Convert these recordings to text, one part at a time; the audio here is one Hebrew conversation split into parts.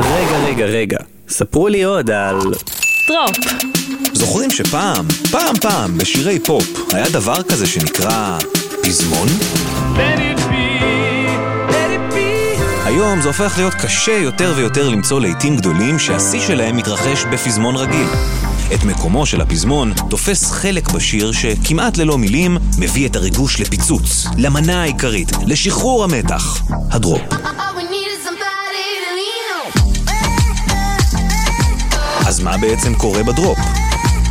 רגע, רגע, רגע. ספרו לי עוד על... דרופ. זוכרים שפעם, פעם פעם, בשירי פופ, היה דבר כזה שנקרא פזמון? היום זה הופך להיות קשה יותר ויותר למצוא לעיתים גדולים שהשיא שלהם מתרחש בפזמון רגיל. את מקומו של הפזמון תופס חלק בשיר שכמעט ללא מילים מביא את הריגוש לפיצוץ, למנה העיקרית, לשחרור המתח, הדרופ. מה בעצם קורה בדרופ?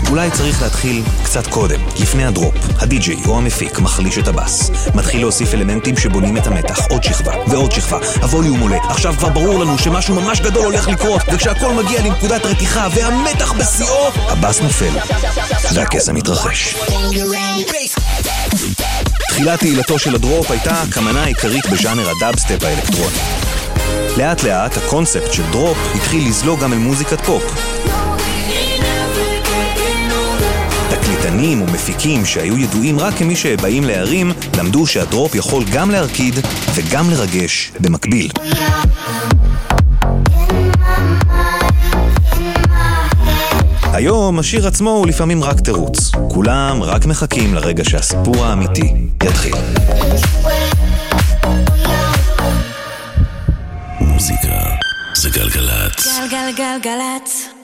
אולי צריך להתחיל קצת קודם, לפני הדרופ. הדי-ג'יי או המפיק מחליש את הבאס. מתחיל להוסיף אלמנטים שבונים את המתח, עוד שכבה ועוד שכבה. הווליום עולה. עכשיו כבר ברור לנו שמשהו ממש גדול הולך לקרות, וכשהכל מגיע לנקודת רתיחה והמתח בשיאו, הבאס נופל, והקסם מתרחש. תחילת תהילתו של הדרופ הייתה כמנה העיקרית בז'אנר הדאבסטפ האלקטרוני. לאט לאט הקונספט של דרופ התחיל לזלוג גם אל מוזיקת פופ. תקליטנים ומפיקים שהיו ידועים רק כמי שבאים להרים, למדו שהדרופ יכול גם להרקיד וגם לרגש במקביל. היום השיר עצמו הוא לפעמים רק תירוץ. כולם רק מחכים לרגע שהסיפור האמיתי יתחיל. גלגלצ. גלגלגלגלצ.